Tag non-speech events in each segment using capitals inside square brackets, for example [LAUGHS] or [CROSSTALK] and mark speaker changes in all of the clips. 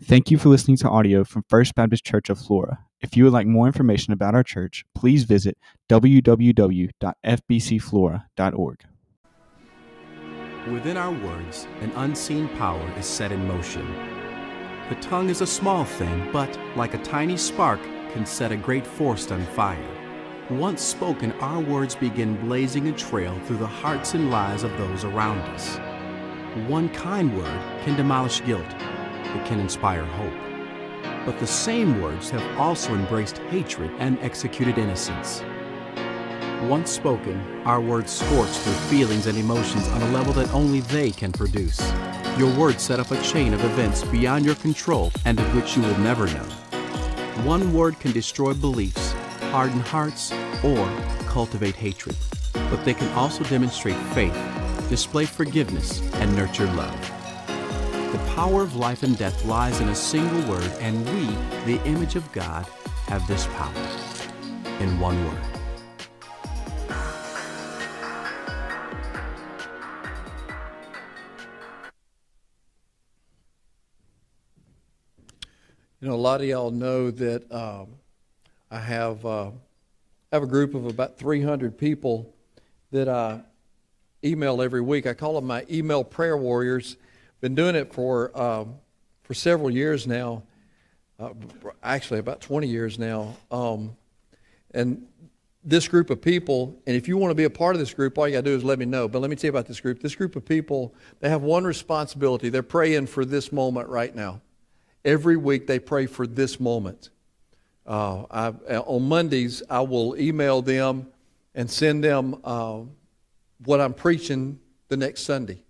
Speaker 1: Thank you for listening to audio from First Baptist Church of Flora. If you would like more information about our church, please visit www.fbcflora.org.
Speaker 2: Within our words, an unseen power is set in motion. The tongue is a small thing, but like a tiny spark, can set a great forest on fire. Once spoken, our words begin blazing a trail through the hearts and lives of those around us. One kind word can demolish guilt it can inspire hope. But the same words have also embraced hatred and executed innocence. Once spoken, our words scorch through feelings and emotions on a level that only they can produce. Your words set up a chain of events beyond your control and of which you will never know. One word can destroy beliefs, harden hearts, or cultivate hatred. But they can also demonstrate faith, display forgiveness, and nurture love. The power of life and death lies in a single word, and we, the image of God, have this power in one word.
Speaker 3: You know, a lot of y'all know that um, I have uh, have a group of about 300 people that I email every week. I call them my email prayer warriors. Been doing it for um, for several years now. Uh, actually, about 20 years now. Um, and this group of people, and if you want to be a part of this group, all you got to do is let me know. But let me tell you about this group. This group of people, they have one responsibility. They're praying for this moment right now. Every week they pray for this moment. Uh, I, on Mondays, I will email them and send them uh, what I'm preaching the next Sunday.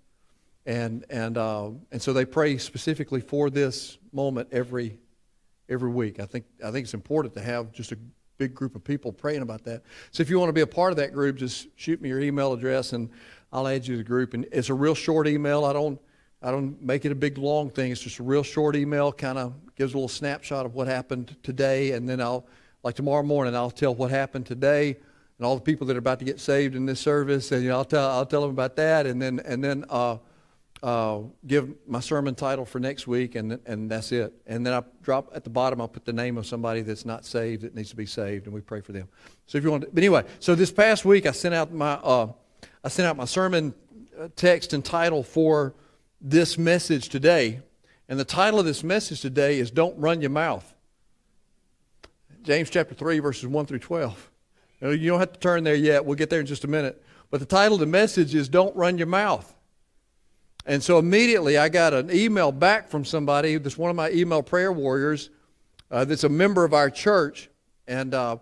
Speaker 3: And, and, uh, and so they pray specifically for this moment every, every week. I think, I think it's important to have just a big group of people praying about that. So if you want to be a part of that group, just shoot me your email address and I'll add you to the group. And it's a real short email. I don't, I don't make it a big long thing. It's just a real short email, kind of gives a little snapshot of what happened today. And then I'll, like tomorrow morning, I'll tell what happened today and all the people that are about to get saved in this service. And you know, I'll, tell, I'll tell them about that. And then, and then uh, uh, give my sermon title for next week, and, and that's it. And then I drop at the bottom, I'll put the name of somebody that's not saved that needs to be saved, and we pray for them. So if you want, to, but anyway, so this past week I sent out my uh, I sent out my sermon uh, text and title for this message today, and the title of this message today is "Don't Run Your Mouth." James chapter three, verses one through twelve. You don't have to turn there yet. We'll get there in just a minute. But the title of the message is "Don't Run Your Mouth." And so immediately I got an email back from somebody, that's one of my email prayer warriors, uh, that's a member of our church. And uh,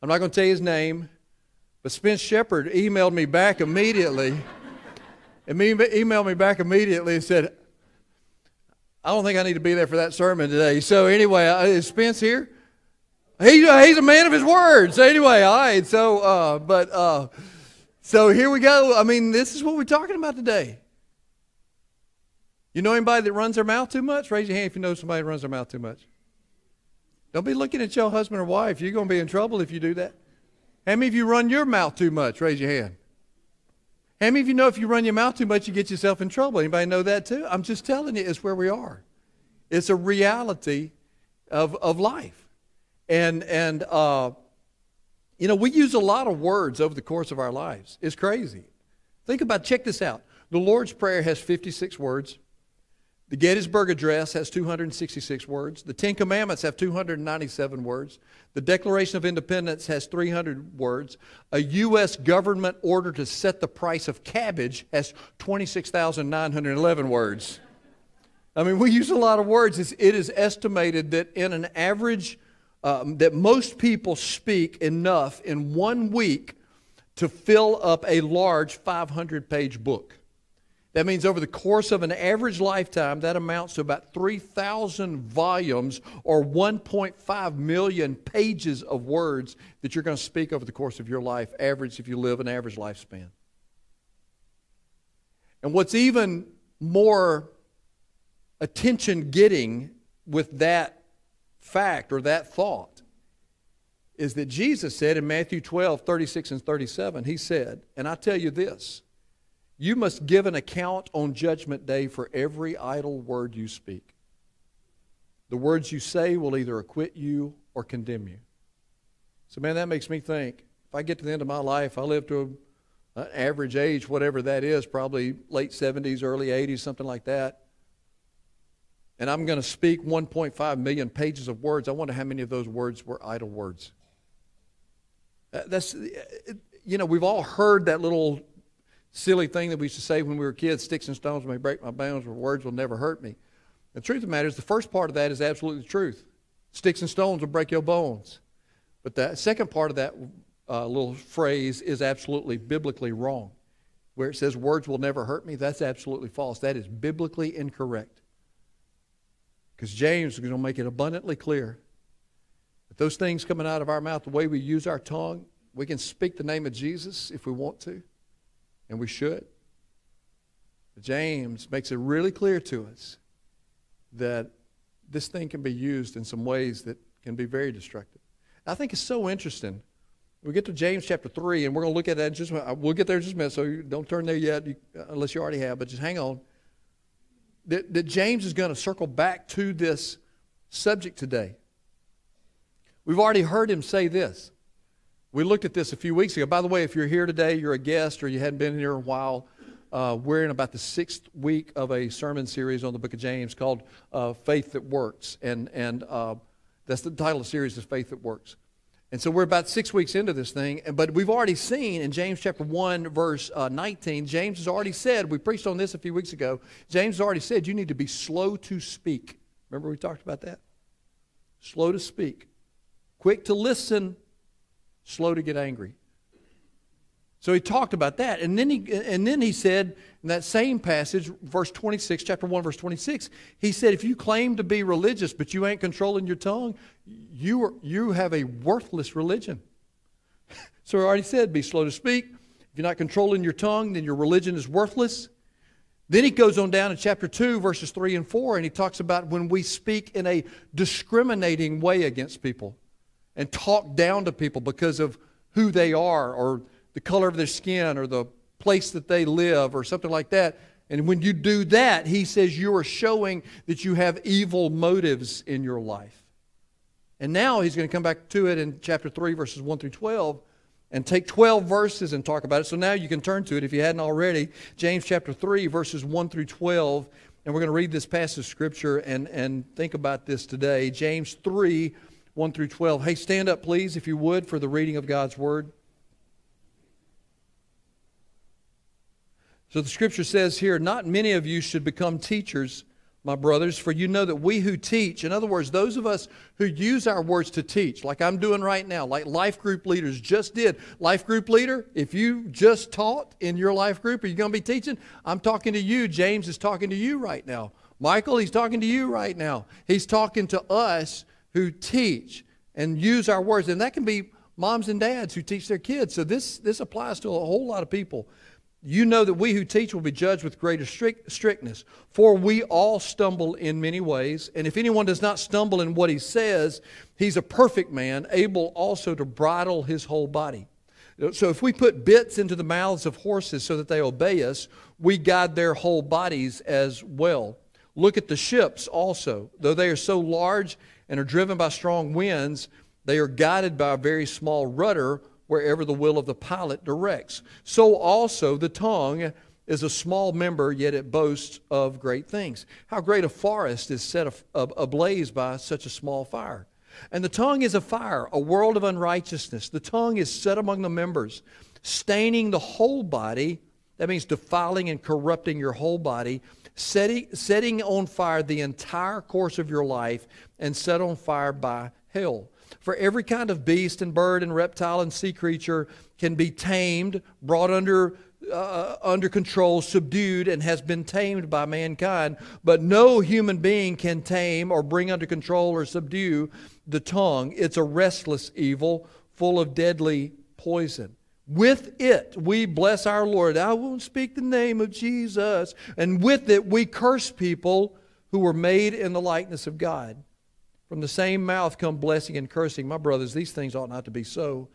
Speaker 3: I'm not going to tell you his name, but Spence Shepard emailed me back immediately. [LAUGHS] and me, emailed me back immediately and said, I don't think I need to be there for that sermon today. So anyway, uh, is Spence here? He, uh, he's a man of his word. So anyway, all right. So, uh, but uh, so here we go. I mean, this is what we're talking about today. You know anybody that runs their mouth too much? Raise your hand if you know somebody that runs their mouth too much. Don't be looking at your husband or wife. You're going to be in trouble if you do that. How many of you run your mouth too much? Raise your hand. How many of you know if you run your mouth too much, you get yourself in trouble? Anybody know that too? I'm just telling you, it's where we are. It's a reality of, of life. And, and uh, you know, we use a lot of words over the course of our lives. It's crazy. Think about, check this out. The Lord's Prayer has 56 words. The Gettysburg Address has 266 words. The Ten Commandments have 297 words. The Declaration of Independence has 300 words. A U.S. government order to set the price of cabbage has 26,911 words. I mean, we use a lot of words. It's, it is estimated that in an average, um, that most people speak enough in one week to fill up a large 500 page book. That means over the course of an average lifetime, that amounts to about 3,000 volumes or 1.5 million pages of words that you're going to speak over the course of your life, average if you live an average lifespan. And what's even more attention getting with that fact or that thought is that Jesus said in Matthew 12, 36 and 37, He said, And I tell you this, you must give an account on Judgment Day for every idle word you speak. The words you say will either acquit you or condemn you. So, man, that makes me think if I get to the end of my life, I live to an average age, whatever that is, probably late 70s, early 80s, something like that. And I'm going to speak 1.5 million pages of words. I wonder how many of those words were idle words. That's, you know, we've all heard that little silly thing that we used to say when we were kids sticks and stones may break my bones, but words will never hurt me. The truth of the matter is, the first part of that is absolutely the truth. Sticks and stones will break your bones. But the second part of that uh, little phrase is absolutely biblically wrong. Where it says words will never hurt me, that's absolutely false. That is biblically incorrect. Because James is going to make it abundantly clear that those things coming out of our mouth, the way we use our tongue, we can speak the name of Jesus if we want to, and we should. James makes it really clear to us that this thing can be used in some ways that can be very destructive. I think it's so interesting. We get to James chapter 3, and we're going to look at that just We'll get there in just a minute, so don't turn there yet uh, unless you already have, but just hang on. That, that James is going to circle back to this subject today. We've already heard him say this. We looked at this a few weeks ago. By the way, if you're here today, you're a guest, or you hadn't been here a while, uh, we're in about the sixth week of a sermon series on the book of James called uh, Faith That Works. And, and uh, that's the title of the series is Faith That Works. And so we're about six weeks into this thing, but we've already seen in James chapter 1, verse uh, 19, James has already said, we preached on this a few weeks ago, James has already said you need to be slow to speak. Remember we talked about that? Slow to speak, quick to listen, slow to get angry. So he talked about that. And then he, and then he said in that same passage, verse 26, chapter 1, verse 26, he said, if you claim to be religious, but you ain't controlling your tongue, you, are, you have a worthless religion. [LAUGHS] so I already said, be slow to speak. If you're not controlling your tongue, then your religion is worthless. Then he goes on down in chapter 2, verses 3 and 4, and he talks about when we speak in a discriminating way against people and talk down to people because of who they are or the color of their skin or the place that they live or something like that. And when you do that, he says you are showing that you have evil motives in your life. And now he's going to come back to it in chapter 3, verses 1 through 12, and take 12 verses and talk about it. So now you can turn to it if you hadn't already. James chapter 3, verses 1 through 12. And we're going to read this passage of Scripture and, and think about this today. James 3, 1 through 12. Hey, stand up, please, if you would, for the reading of God's Word. So the scripture says here, not many of you should become teachers, my brothers, for you know that we who teach, in other words, those of us who use our words to teach, like I'm doing right now, like life group leaders just did. Life group leader, if you just taught in your life group, are you going to be teaching? I'm talking to you. James is talking to you right now. Michael, he's talking to you right now. He's talking to us who teach and use our words. And that can be moms and dads who teach their kids. So this, this applies to a whole lot of people. You know that we who teach will be judged with greater strict, strictness. For we all stumble in many ways. And if anyone does not stumble in what he says, he's a perfect man, able also to bridle his whole body. So if we put bits into the mouths of horses so that they obey us, we guide their whole bodies as well. Look at the ships also. Though they are so large and are driven by strong winds, they are guided by a very small rudder wherever the will of the pilot directs. So also the tongue is a small member, yet it boasts of great things. How great a forest is set ablaze by such a small fire. And the tongue is a fire, a world of unrighteousness. The tongue is set among the members, staining the whole body. That means defiling and corrupting your whole body, setting, setting on fire the entire course of your life, and set on fire by hell. For every kind of beast and bird and reptile and sea creature can be tamed, brought under uh, under control, subdued, and has been tamed by mankind. But no human being can tame or bring under control or subdue the tongue. It's a restless evil full of deadly poison. With it, we bless our Lord. I won't speak the name of Jesus. And with it, we curse people who were made in the likeness of God. From the same mouth come blessing and cursing. My brothers, these things ought not to be so.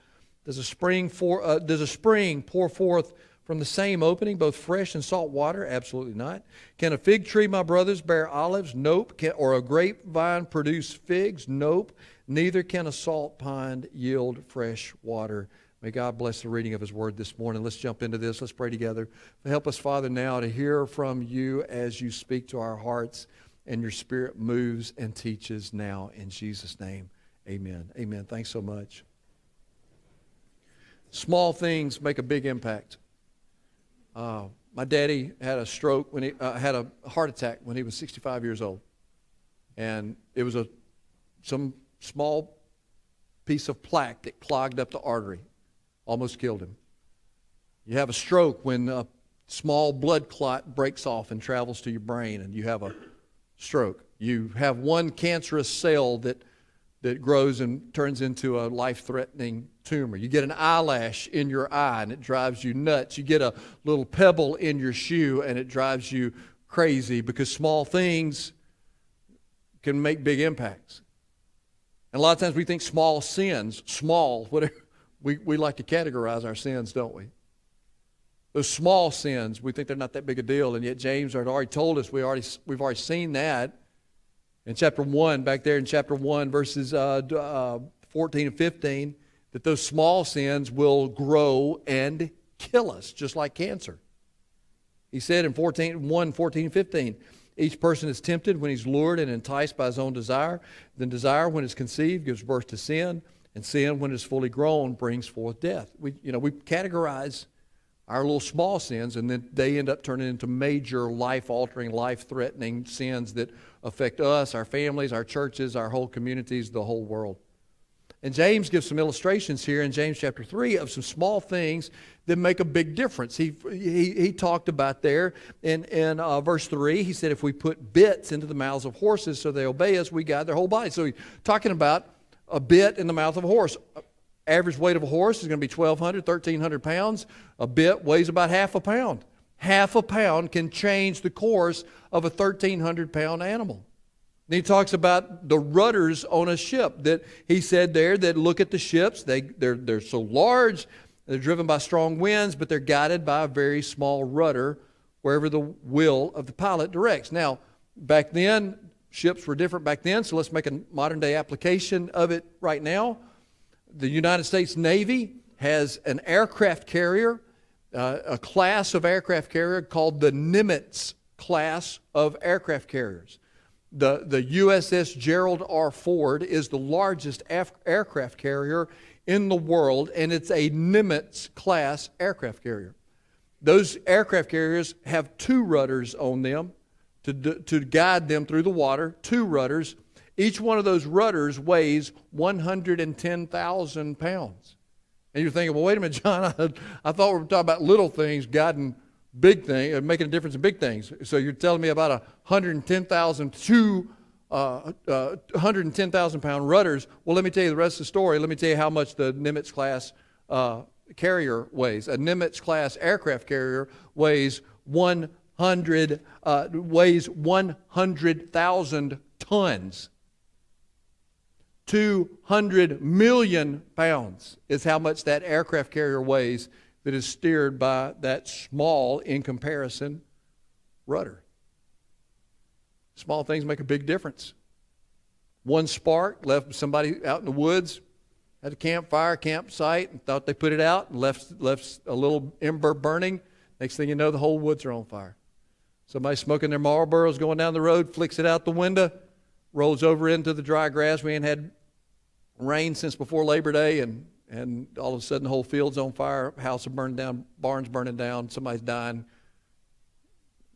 Speaker 3: Does a spring, for, uh, does a spring pour forth from the same opening, both fresh and salt water? Absolutely not. Can a fig tree, my brothers, bear olives? Nope. Can, or a grapevine produce figs? Nope. Neither can a salt pond yield fresh water. May God bless the reading of His Word this morning. Let's jump into this. Let's pray together. Help us, Father, now to hear from you as you speak to our hearts and your Spirit moves and teaches now. In Jesus' name, amen. Amen. Thanks so much. Small things make a big impact. Uh, my daddy had a stroke when he uh, had a heart attack when he was 65 years old, and it was a some small piece of plaque that clogged up the artery, almost killed him. You have a stroke when a small blood clot breaks off and travels to your brain, and you have a stroke. You have one cancerous cell that that grows and turns into a life threatening tumor. You get an eyelash in your eye and it drives you nuts. You get a little pebble in your shoe and it drives you crazy because small things can make big impacts. And a lot of times we think small sins, small, [LAUGHS] whatever, we, we like to categorize our sins, don't we? Those small sins, we think they're not that big a deal, and yet James had already told us we already, we've already seen that in chapter 1, back there in chapter 1, verses uh, uh, 14 and 15, that those small sins will grow and kill us, just like cancer. He said in 14, 1, 14 and 15, each person is tempted when he's lured and enticed by his own desire. Then desire, when it's conceived, gives birth to sin, and sin, when it's fully grown, brings forth death. We, you know, we categorize our little small sins, and then they end up turning into major life altering, life threatening sins that affect us, our families, our churches, our whole communities, the whole world. And James gives some illustrations here in James chapter 3 of some small things that make a big difference. He, he, he talked about there in, in uh, verse 3, he said, if we put bits into the mouths of horses so they obey us, we guide their whole body. So he's talking about a bit in the mouth of a horse. Average weight of a horse is going to be 1,200, 1,300 pounds. A bit weighs about half a pound. Half a pound can change the course of a 1,300 pound animal. And he talks about the rudders on a ship that he said there that look at the ships. They, they're, they're so large, they're driven by strong winds, but they're guided by a very small rudder wherever the will of the pilot directs. Now, back then, ships were different back then, so let's make a modern day application of it right now the United States Navy has an aircraft carrier, uh, a class of aircraft carrier called the Nimitz class of aircraft carriers. The, the USS Gerald R. Ford is the largest af- aircraft carrier in the world, and it's a Nimitz class aircraft carrier. Those aircraft carriers have two rudders on them to, to guide them through the water, two rudders each one of those rudders weighs 110,000 pounds. And you're thinking, well, wait a minute, [LAUGHS] John, I, I thought we were talking about little things guiding big things, uh, making a difference in big things. So you're telling me about 110,000, two uh, uh, 110,000 pound rudders. Well, let me tell you the rest of the story. Let me tell you how much the Nimitz class uh, carrier weighs. A Nimitz class aircraft carrier weighs 100 uh, weighs 100,000 tons. 200 million pounds is how much that aircraft carrier weighs that is steered by that small, in comparison, rudder. Small things make a big difference. One spark left somebody out in the woods, at a campfire, campsite, and thought they put it out and left, left a little ember burning. Next thing you know, the whole woods are on fire. Somebody smoking their Marlboros going down the road, flicks it out the window, rolls over into the dry grass. We ain't had rain since before Labor Day, and, and all of a sudden the whole field's on fire, house burning down, barn's burning down, somebody's dying.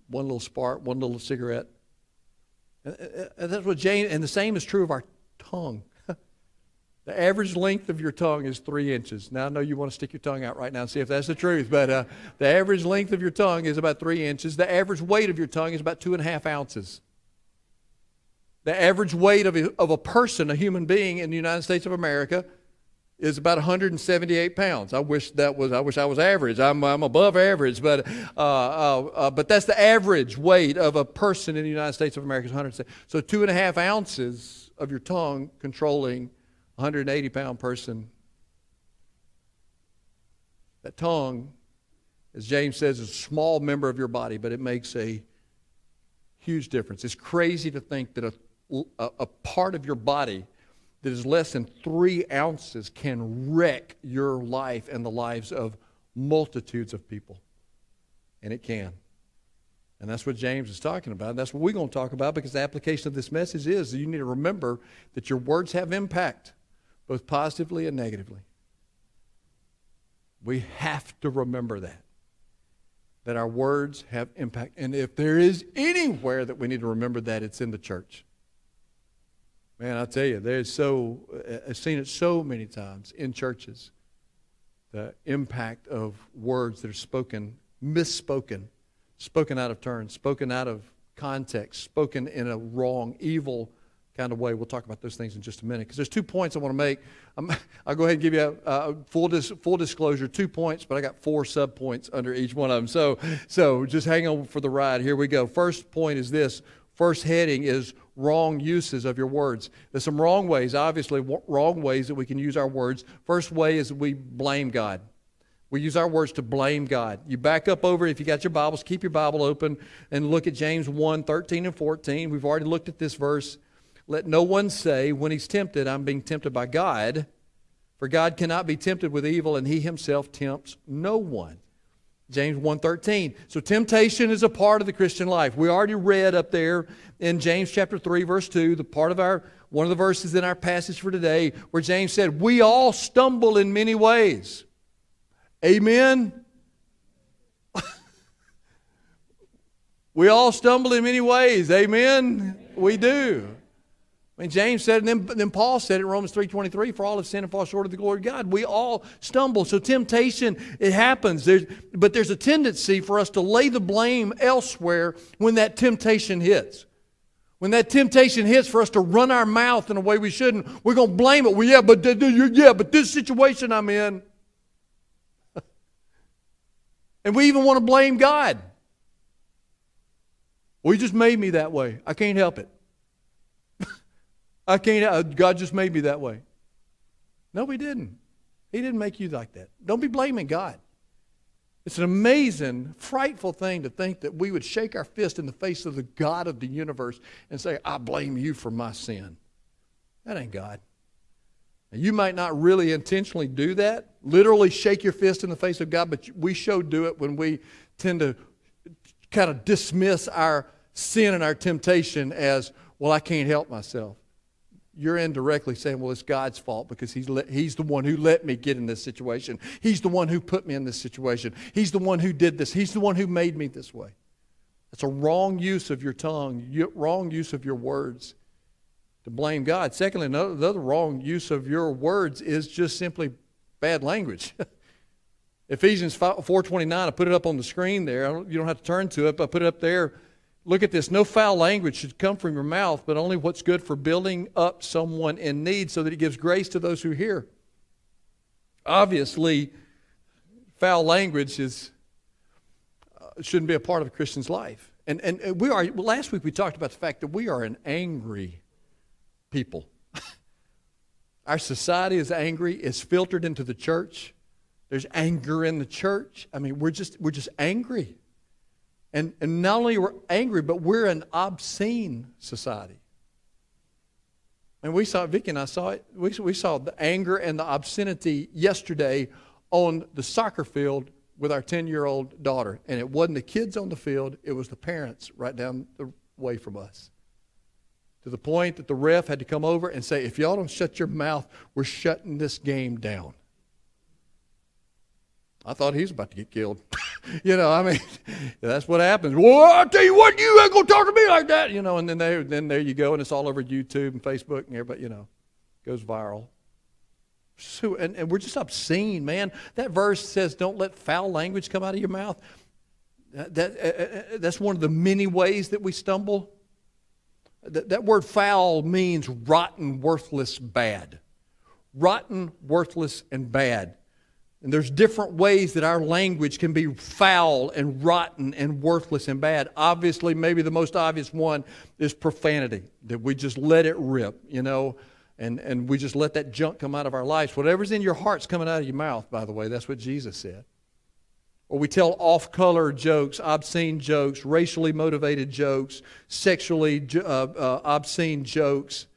Speaker 3: One little spark, one little cigarette. And, and that's what Jane, and the same is true of our tongue. The average length of your tongue is three inches. Now I know you want to stick your tongue out right now and see if that's the truth, but uh, the average length of your tongue is about three inches. The average weight of your tongue is about two and a half ounces. The average weight of a, of a person, a human being in the United States of America, is about 178 pounds. I wish that was. I wish I was average. I'm, I'm above average, but uh, uh, uh, but that's the average weight of a person in the United States of America is 100. So two and a half ounces of your tongue controlling 180 pound person. That tongue as James says, is a small member of your body, but it makes a huge difference. It's crazy to think that a, a, a part of your body that is less than three ounces can wreck your life and the lives of multitudes of people. And it can. And that's what James is talking about. That's what we're going to talk about because the application of this message is you need to remember that your words have impact, both positively and negatively. We have to remember that. That our words have impact. And if there is anywhere that we need to remember that, it's in the church. Man, I tell you, there's so, I've seen it so many times in churches. The impact of words that are spoken, misspoken, spoken out of turn, spoken out of context, spoken in a wrong, evil kind of way. We'll talk about those things in just a minute because there's two points I want to make. i will [LAUGHS] go ahead and give you a, a full, dis, full disclosure, two points, but I got four sub points under each one of them. So, so just hang on for the ride. Here we go. First point is this. First heading is wrong uses of your words. There's some wrong ways, obviously, wrong ways that we can use our words. First way is we blame God. We use our words to blame God. You back up over, if you got your Bibles, keep your Bible open and look at James 1 13 and 14. We've already looked at this verse. Let no one say, when he's tempted, I'm being tempted by God. For God cannot be tempted with evil, and he himself tempts no one. James 1:13. So temptation is a part of the Christian life. We already read up there in James chapter 3 verse 2, the part of our one of the verses in our passage for today where James said, "We all stumble in many ways." Amen. [LAUGHS] we all stumble in many ways. Amen. We do. I mean, James said, and then, then Paul said in Romans 3.23, for all have sinned and fall short of the glory of God. We all stumble. So temptation, it happens. There's, but there's a tendency for us to lay the blame elsewhere when that temptation hits. When that temptation hits for us to run our mouth in a way we shouldn't, we're going to blame it. Well, yeah, but yeah, but this situation I'm in. [LAUGHS] and we even want to blame God. Well, he just made me that way. I can't help it. I can't, uh, God just made me that way. No, He didn't. He didn't make you like that. Don't be blaming God. It's an amazing, frightful thing to think that we would shake our fist in the face of the God of the universe and say, I blame you for my sin. That ain't God. Now, you might not really intentionally do that, literally shake your fist in the face of God, but we show do it when we tend to kind of dismiss our sin and our temptation as, well, I can't help myself you're indirectly saying, well, it's God's fault because he's, he's the one who let me get in this situation. He's the one who put me in this situation. He's the one who did this. He's the one who made me this way. That's a wrong use of your tongue, wrong use of your words to blame God. Secondly, another wrong use of your words is just simply bad language. [LAUGHS] Ephesians 4.29, I put it up on the screen there. You don't have to turn to it, but I put it up there Look at this. No foul language should come from your mouth, but only what's good for building up someone in need so that it gives grace to those who hear. Obviously, foul language is, uh, shouldn't be a part of a Christian's life. And, and we are, last week we talked about the fact that we are an angry people. [LAUGHS] Our society is angry, it's filtered into the church. There's anger in the church. I mean, we're just, we're just angry. And, and not only we're angry, but we're an obscene society. And we saw, Vicky and I saw it, we, we saw the anger and the obscenity yesterday on the soccer field with our 10 year old daughter. And it wasn't the kids on the field, it was the parents right down the way from us. To the point that the ref had to come over and say, if y'all don't shut your mouth, we're shutting this game down. I thought he's about to get killed. [LAUGHS] you know, I mean, [LAUGHS] that's what happens. Well, I tell you what, you ain't gonna talk to me like that. You know, and then there, then there you go, and it's all over YouTube and Facebook and everybody. You know, goes viral. So, and, and we're just obscene, man. That verse says, "Don't let foul language come out of your mouth." That, that uh, uh, that's one of the many ways that we stumble. That, that word "foul" means rotten, worthless, bad. Rotten, worthless, and bad. And there's different ways that our language can be foul and rotten and worthless and bad. Obviously, maybe the most obvious one is profanity, that we just let it rip, you know, and, and we just let that junk come out of our lives. Whatever's in your heart's coming out of your mouth, by the way. That's what Jesus said. or we tell off color jokes, obscene jokes, racially motivated jokes, sexually uh, uh, obscene jokes.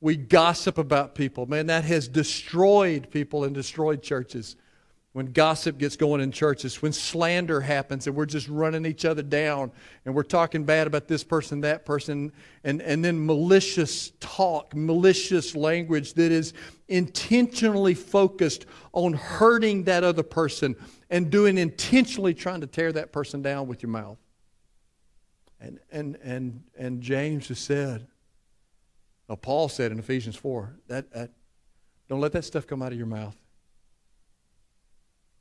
Speaker 3: We gossip about people. Man, that has destroyed people and destroyed churches. When gossip gets going in churches, when slander happens and we're just running each other down and we're talking bad about this person, that person, and, and then malicious talk, malicious language that is intentionally focused on hurting that other person and doing intentionally trying to tear that person down with your mouth. And, and, and, and James has said, Paul said in Ephesians 4, that, that, don't let that stuff come out of your mouth.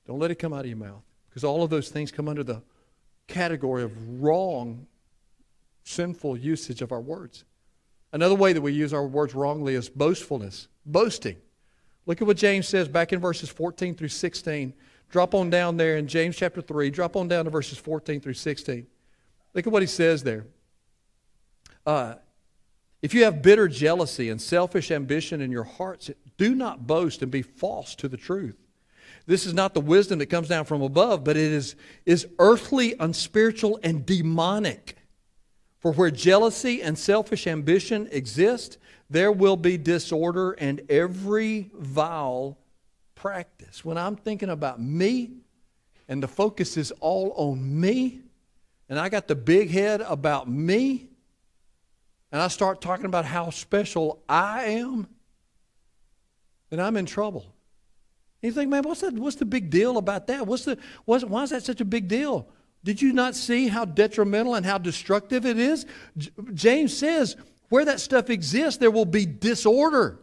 Speaker 3: Don't let it come out of your mouth. Because all of those things come under the category of wrong, sinful usage of our words. Another way that we use our words wrongly is boastfulness, boasting. Look at what James says back in verses 14 through 16. Drop on down there in James chapter 3. Drop on down to verses 14 through 16. Look at what he says there. Uh, if you have bitter jealousy and selfish ambition in your hearts, do not boast and be false to the truth. This is not the wisdom that comes down from above, but it is, is earthly, unspiritual, and demonic. For where jealousy and selfish ambition exist, there will be disorder and every vile practice. When I'm thinking about me and the focus is all on me, and I got the big head about me, and I start talking about how special I am, then I'm in trouble. And you think, man, what's, that, what's the big deal about that? What's the, what's, why is that such a big deal? Did you not see how detrimental and how destructive it is? J- James says, where that stuff exists, there will be disorder.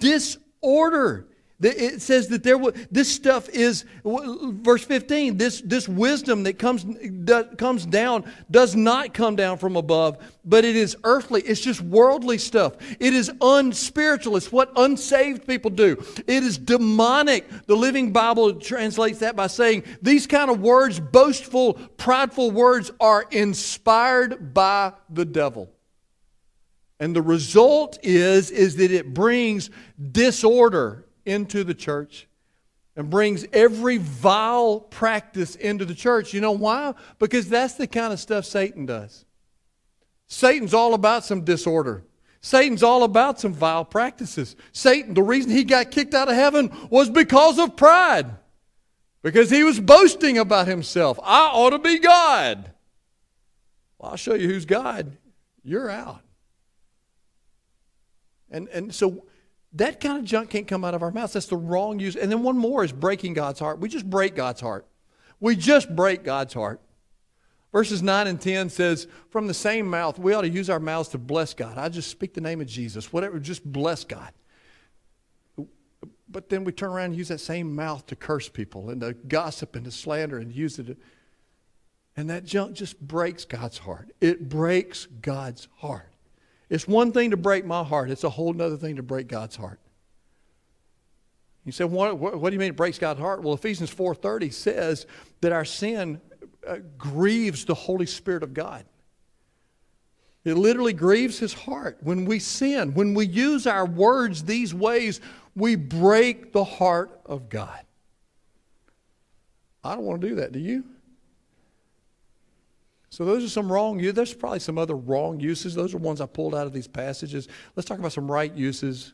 Speaker 3: Disorder. It says that there this stuff is, verse 15, this, this wisdom that comes, that comes down does not come down from above, but it is earthly. It's just worldly stuff. It is unspiritual. It's what unsaved people do. It is demonic. The Living Bible translates that by saying these kind of words, boastful, prideful words, are inspired by the devil. And the result is, is that it brings disorder into the church and brings every vile practice into the church. You know why? Because that's the kind of stuff Satan does. Satan's all about some disorder. Satan's all about some vile practices. Satan, the reason he got kicked out of heaven was because of pride. Because he was boasting about himself. I ought to be God. Well, I'll show you who's God. You're out. And, and so that kind of junk can't come out of our mouths. That's the wrong use. And then one more is breaking God's heart. We just break God's heart. We just break God's heart. Verses 9 and 10 says, From the same mouth, we ought to use our mouths to bless God. I just speak the name of Jesus, whatever, just bless God. But then we turn around and use that same mouth to curse people and to gossip and to slander and use it. And that junk just breaks God's heart. It breaks God's heart. It's one thing to break my heart, it's a whole other thing to break God's heart. You say, what, what, what, do you mean it breaks God's heart? Well, Ephesians 4.30 says that our sin uh, grieves the Holy Spirit of God. It literally grieves his heart when we sin. When we use our words these ways, we break the heart of God. I don't want to do that, do you? So those are some wrong uses. There's probably some other wrong uses. Those are ones I pulled out of these passages. Let's talk about some right uses.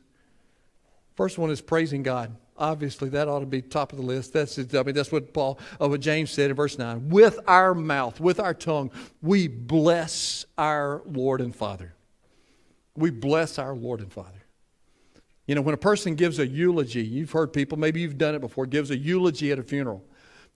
Speaker 3: First one is praising God. Obviously, that ought to be top of the list. That's I mean that's what Paul, uh, what James said in verse nine. With our mouth, with our tongue, we bless our Lord and Father. We bless our Lord and Father. You know, when a person gives a eulogy, you've heard people, maybe you've done it before, gives a eulogy at a funeral.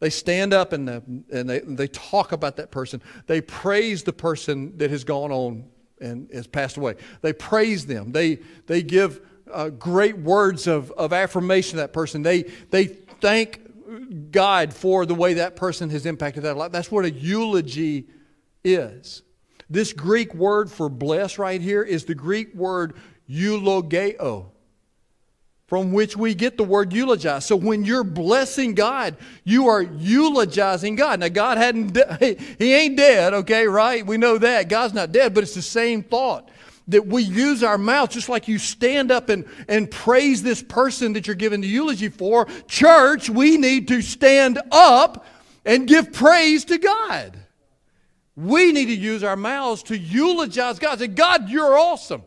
Speaker 3: They stand up and, the, and they, they talk about that person. They praise the person that has gone on and has passed away. They praise them. They, they give uh, great words of, of affirmation to that person. They, they thank God for the way that person has impacted that life. That's what a eulogy is. This Greek word for bless right here is the Greek word eulogeo from which we get the word eulogize. So when you're blessing God, you are eulogizing God. Now God hadn't [LAUGHS] he ain't dead, okay, right? We know that. God's not dead, but it's the same thought that we use our mouth just like you stand up and, and praise this person that you're giving the eulogy for. Church, we need to stand up and give praise to God. We need to use our mouths to eulogize God. Say, God, you're awesome.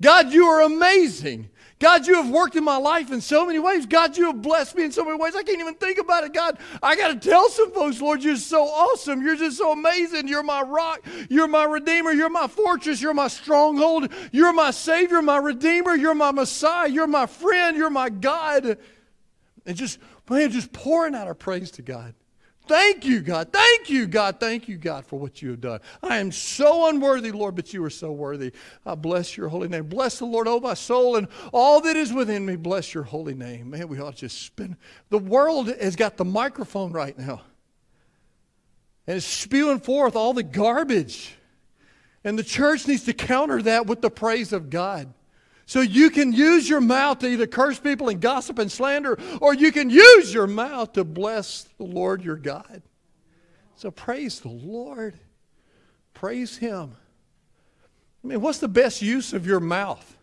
Speaker 3: God, you are amazing. God, you have worked in my life in so many ways. God, you have blessed me in so many ways. I can't even think about it. God, I got to tell some folks, Lord, you're so awesome. You're just so amazing. You're my rock. You're my redeemer. You're my fortress. You're my stronghold. You're my savior, my redeemer. You're my Messiah. You're my friend. You're my God. And just, man, just pouring out our praise to God. Thank you, God. Thank you, God. Thank you, God, for what you have done. I am so unworthy, Lord, but you are so worthy. I bless your holy name. Bless the Lord, oh my soul, and all that is within me. Bless your holy name. Man, we ought to just spin. The world has got the microphone right now, and it's spewing forth all the garbage. And the church needs to counter that with the praise of God. So you can use your mouth to either curse people and gossip and slander, or you can use your mouth to bless the Lord your God. So praise the Lord. Praise Him. I mean, what's the best use of your mouth?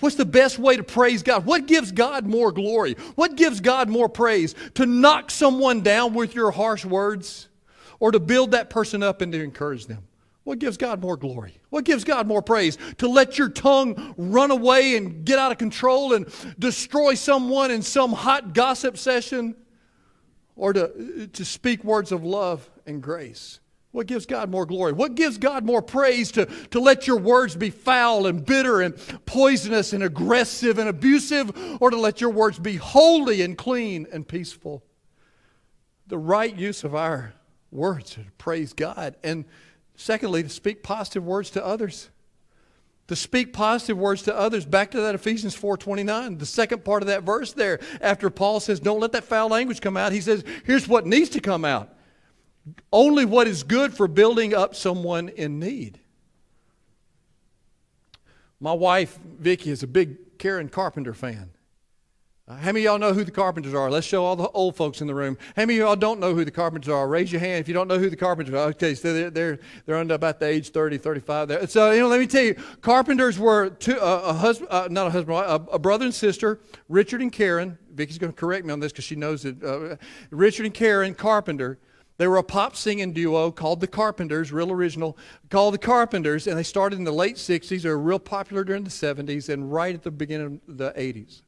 Speaker 3: What's the best way to praise God? What gives God more glory? What gives God more praise? To knock someone down with your harsh words or to build that person up and to encourage them? What gives God more glory? What gives God more praise? To let your tongue run away and get out of control and destroy someone in some hot gossip session? Or to, to speak words of love and grace? What gives God more glory? What gives God more praise to, to let your words be foul and bitter and poisonous and aggressive and abusive, or to let your words be holy and clean and peaceful? The right use of our words to praise God. And Secondly, to speak positive words to others. To speak positive words to others. Back to that Ephesians 4:29, the second part of that verse there. After Paul says, "Don't let that foul language come out," he says, "Here's what needs to come out. Only what is good for building up someone in need." My wife, Vicki, is a big Karen Carpenter fan. Uh, how many of y'all know who the carpenters are? Let's show all the old folks in the room. How many of y'all don't know who the carpenters are? Raise your hand if you don't know who the carpenters are. Okay, so they're, they're, they're under about the age 30, 35 there. So, you know, let me tell you, carpenters were two, uh, a husband, uh, not a husband, a, a, brother and sister, Richard and Karen. Vicky's going to correct me on this because she knows it. Uh, Richard and Karen Carpenter. They were a pop singing duo called the Carpenters, real original, called the Carpenters, and they started in the late 60s. They were real popular during the 70s and right at the beginning of the 80s.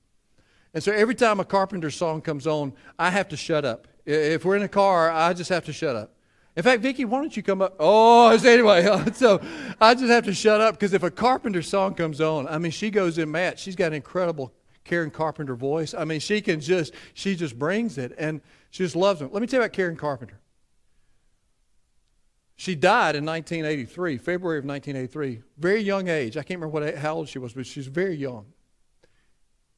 Speaker 3: And so every time a Carpenter song comes on, I have to shut up. If we're in a car, I just have to shut up. In fact, Vicki, why don't you come up? Oh, [LAUGHS] anyway, [LAUGHS] so I just have to shut up because if a Carpenter song comes on, I mean, she goes in match. She's got an incredible Karen Carpenter voice. I mean, she can just, she just brings it and she just loves them. Let me tell you about Karen Carpenter. She died in 1983, February of 1983, very young age. I can't remember what, how old she was, but she's very young.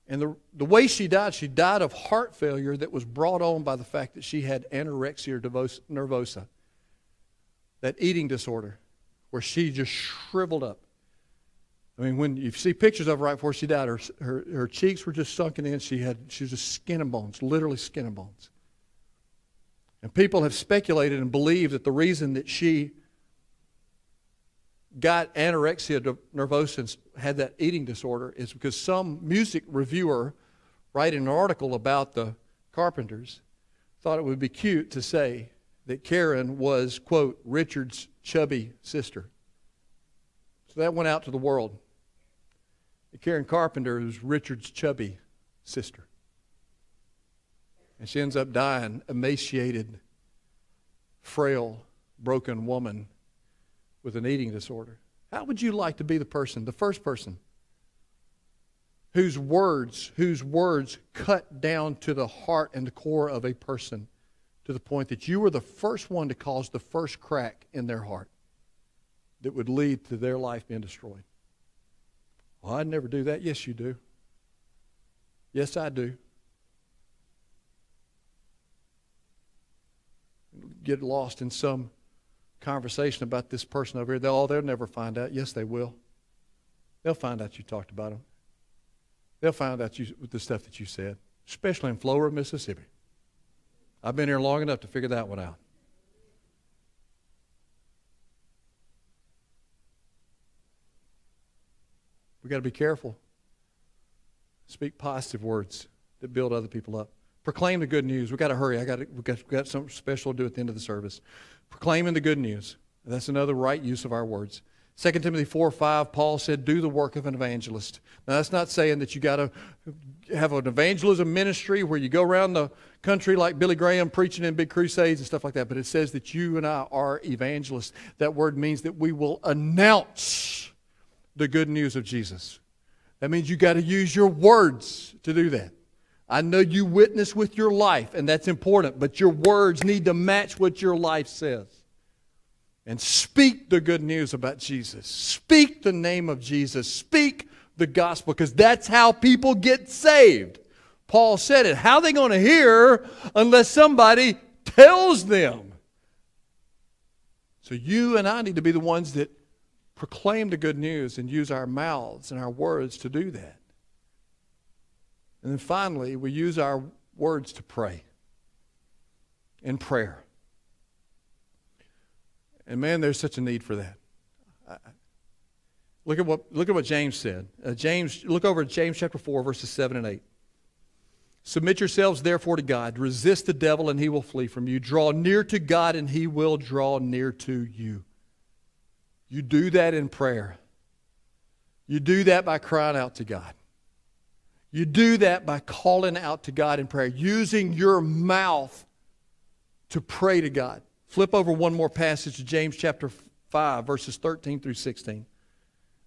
Speaker 3: And the, the way she died, she died of heart failure that was brought on by the fact that she had anorexia nervosa, that eating disorder, where she just shriveled up. I mean, when you see pictures of her right before she died, her, her, her cheeks were just sunken in. She, had, she was just skin and bones, literally skin and bones. And people have speculated and believed that the reason that she got anorexia nervosa and had that eating disorder is because some music reviewer writing an article about the Carpenters thought it would be cute to say that Karen was, quote, Richard's chubby sister. So that went out to the world. Karen Carpenter is Richard's chubby sister. And she ends up dying, emaciated, frail, broken woman with an eating disorder. How would you like to be the person, the first person, whose words, whose words cut down to the heart and the core of a person to the point that you were the first one to cause the first crack in their heart that would lead to their life being destroyed? Well, I'd never do that. Yes, you do. Yes, I do. Get lost in some conversation about this person over here, they'll, oh, they'll never find out. Yes, they will. They'll find out you talked about them. They'll find out you, with the stuff that you said, especially in Flora, Mississippi. I've been here long enough to figure that one out. We've got to be careful. Speak positive words that build other people up. Proclaim the good news. We've got to hurry. I got, we've, got, we've got something special to do at the end of the service. Proclaiming the good news. That's another right use of our words. 2 Timothy 4 5, Paul said, Do the work of an evangelist. Now, that's not saying that you got to have an evangelism ministry where you go around the country like Billy Graham preaching in big crusades and stuff like that, but it says that you and I are evangelists. That word means that we will announce the good news of Jesus. That means you got to use your words to do that. I know you witness with your life, and that's important, but your words need to match what your life says and speak the good news about Jesus. Speak the name of Jesus. Speak the gospel because that's how people get saved. Paul said it. How are they going to hear unless somebody tells them? So you and I need to be the ones that proclaim the good news and use our mouths and our words to do that. And then finally, we use our words to pray in prayer. And man, there's such a need for that. Look at what, look at what James said. Uh, James, look over at James chapter 4, verses 7 and 8. Submit yourselves therefore to God. Resist the devil, and he will flee from you. Draw near to God, and he will draw near to you. You do that in prayer. You do that by crying out to God. You do that by calling out to God in prayer, using your mouth to pray to God. Flip over one more passage to James chapter 5, verses 13 through 16.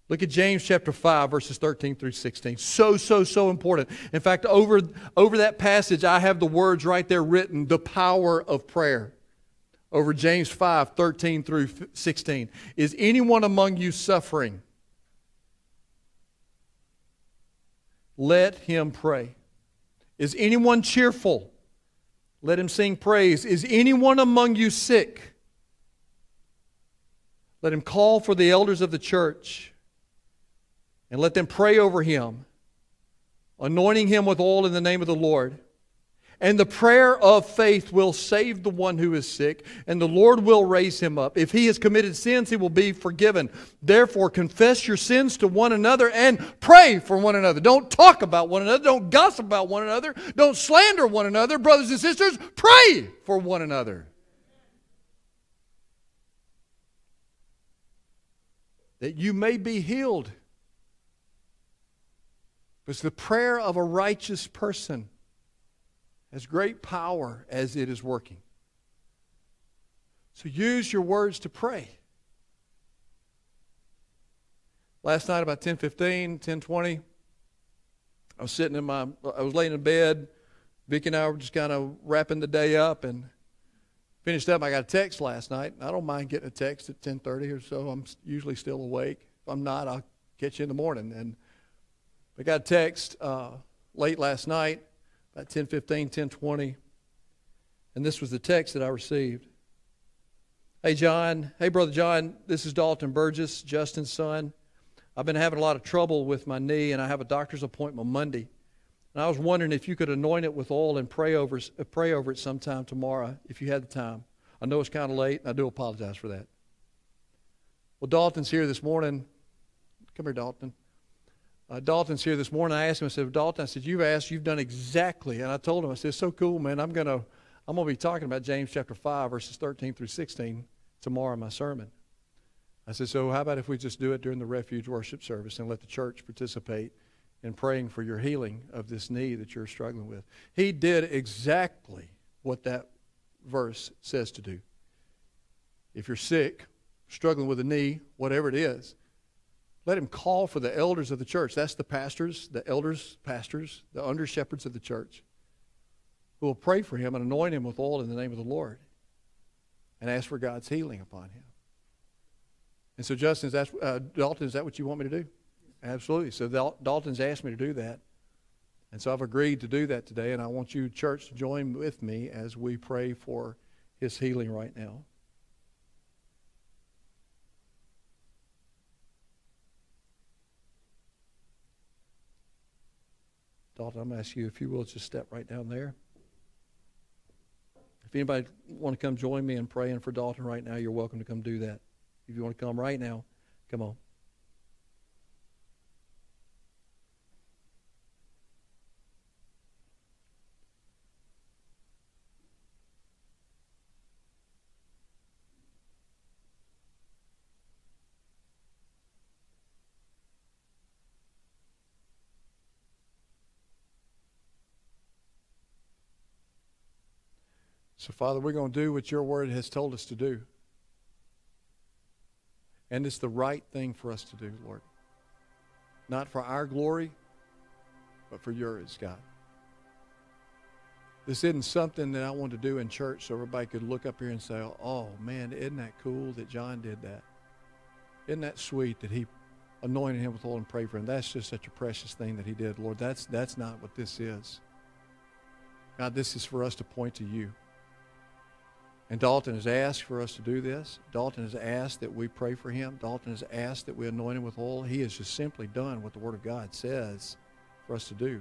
Speaker 3: Look at James chapter 5, verses 13 through 16. So, so, so important. In fact, over, over that passage, I have the words right there written the power of prayer. Over James 5, 13 through 16. Is anyone among you suffering? Let him pray. Is anyone cheerful? Let him sing praise. Is anyone among you sick? Let him call for the elders of the church and let them pray over him, anointing him with oil in the name of the Lord. And the prayer of faith will save the one who is sick, and the Lord will raise him up. If he has committed sins, he will be forgiven. Therefore, confess your sins to one another and pray for one another. Don't talk about one another. Don't gossip about one another. Don't slander one another. Brothers and sisters, pray for one another. That you may be healed. It's the prayer of a righteous person as great power as it is working. So use your words to pray. Last night about 10:15, 10:20, I was sitting in my I was laying in bed. Vicki and I were just kind of wrapping the day up and finished up. I got a text last night. I don't mind getting a text at 10:30 or so. I'm usually still awake. If I'm not, I'll catch you in the morning. And I got a text uh, late last night about 10:15, 10:20. And this was the text that I received. Hey John, hey brother John, this is Dalton Burgess, Justin's son. I've been having a lot of trouble with my knee and I have a doctor's appointment Monday. And I was wondering if you could anoint it with oil and pray over uh, pray over it sometime tomorrow if you had the time. I know it's kind of late and I do apologize for that. Well, Dalton's here this morning. Come here, Dalton uh, Dalton's here this morning. I asked him, I said, Dalton, I said, you've asked, you've done exactly. And I told him, I said, it's so cool, man. I'm going to I'm going to be talking about James chapter 5, verses 13 through 16 tomorrow in my sermon. I said, so how about if we just do it during the refuge worship service and let the church participate in praying for your healing of this knee that you're struggling with? He did exactly what that verse says to do. If you're sick, struggling with a knee, whatever it is, let him call for the elders of the church. That's the pastors, the elders, pastors, the under shepherds of the church, who will pray for him and anoint him with oil in the name of the Lord and ask for God's healing upon him. And so, Justin, is that, uh, Dalton, is that what you want me to do? Absolutely. So, Dal- Dalton's asked me to do that. And so, I've agreed to do that today, and I want you, church, to join with me as we pray for his healing right now. Dalton, I'm going to ask you if you will just step right down there. If anybody want to come join me in praying for Dalton right now, you're welcome to come do that. If you want to come right now, come on. So, Father, we're going to do what your word has told us to do. And it's the right thing for us to do, Lord. Not for our glory, but for yours, God. This isn't something that I want to do in church so everybody could look up here and say, oh, man, isn't that cool that John did that? Isn't that sweet that he anointed him with oil and prayed for him? That's just such a precious thing that he did, Lord. That's, that's not what this is. God, this is for us to point to you. And Dalton has asked for us to do this. Dalton has asked that we pray for him. Dalton has asked that we anoint him with oil. He has just simply done what the Word of God says for us to do.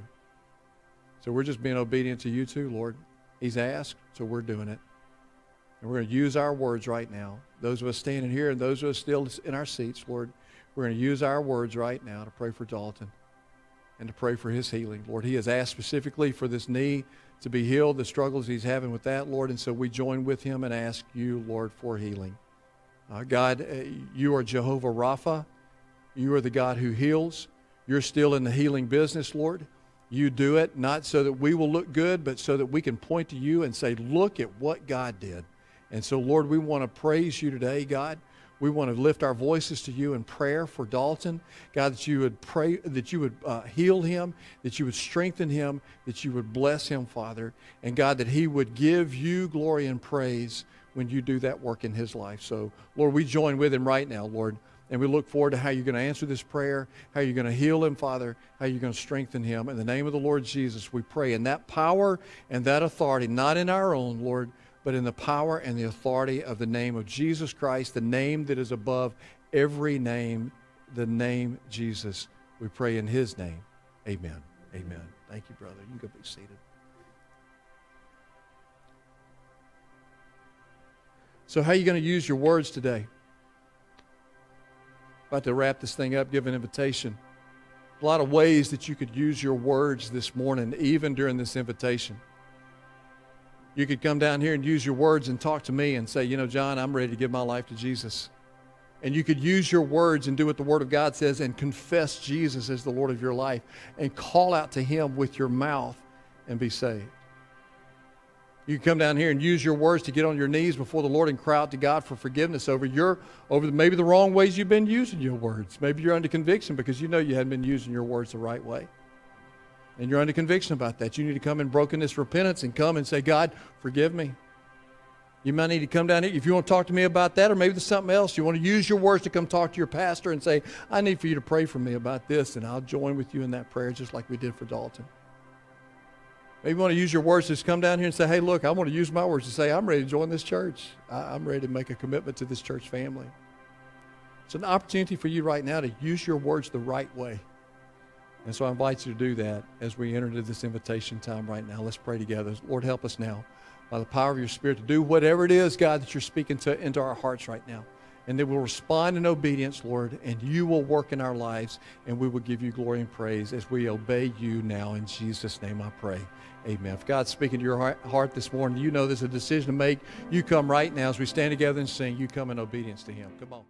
Speaker 3: So we're just being obedient to you too, Lord. He's asked, so we're doing it. And we're going to use our words right now. Those of us standing here and those of us still in our seats, Lord, we're going to use our words right now to pray for Dalton and to pray for his healing. Lord, he has asked specifically for this knee to be healed, the struggles he's having with that, Lord, and so we join with him and ask you, Lord, for healing. Uh, God, uh, you are Jehovah Rapha. You are the God who heals. You're still in the healing business, Lord. You do it not so that we will look good, but so that we can point to you and say, look at what God did. And so, Lord, we want to praise you today, God. We want to lift our voices to you in prayer for Dalton. God, that you would pray, that you would uh, heal him, that you would strengthen him, that you would bless him, Father. And God, that he would give you glory and praise when you do that work in his life. So, Lord, we join with him right now, Lord. And we look forward to how you're going to answer this prayer, how you're going to heal him, Father, how you're going to strengthen him. In the name of the Lord Jesus, we pray in that power and that authority, not in our own, Lord, but in the power and the authority of the name of Jesus Christ, the name that is above every name, the name Jesus. We pray in his name. Amen. Amen. Thank you, brother. You can go be seated. So, how are you going to use your words today? About to wrap this thing up, give an invitation. A lot of ways that you could use your words this morning, even during this invitation. You could come down here and use your words and talk to me and say, you know, John, I'm ready to give my life to Jesus. And you could use your words and do what the Word of God says and confess Jesus as the Lord of your life and call out to Him with your mouth and be saved. You come down here and use your words to get on your knees before the Lord and cry out to God for forgiveness over your over maybe the wrong ways you've been using your words. Maybe you're under conviction because you know you hadn't been using your words the right way and you're under conviction about that, you need to come in brokenness, repentance, and come and say, God, forgive me. You might need to come down here. If you want to talk to me about that, or maybe there's something else, you want to use your words to come talk to your pastor and say, I need for you to pray for me about this, and I'll join with you in that prayer just like we did for Dalton. Maybe you want to use your words to come down here and say, hey, look, I want to use my words to say, I'm ready to join this church. I'm ready to make a commitment to this church family. It's an opportunity for you right now to use your words the right way. And so I invite you to do that as we enter into this invitation time right now. Let's pray together. Lord, help us now by the power of your Spirit to do whatever it is, God, that you're speaking to into our hearts right now. And that we'll respond in obedience, Lord, and you will work in our lives, and we will give you glory and praise as we obey you now. In Jesus' name I pray. Amen. If God's speaking to your heart this morning, you know there's a decision to make. You come right now as we stand together and sing. You come in obedience to Him. Come on.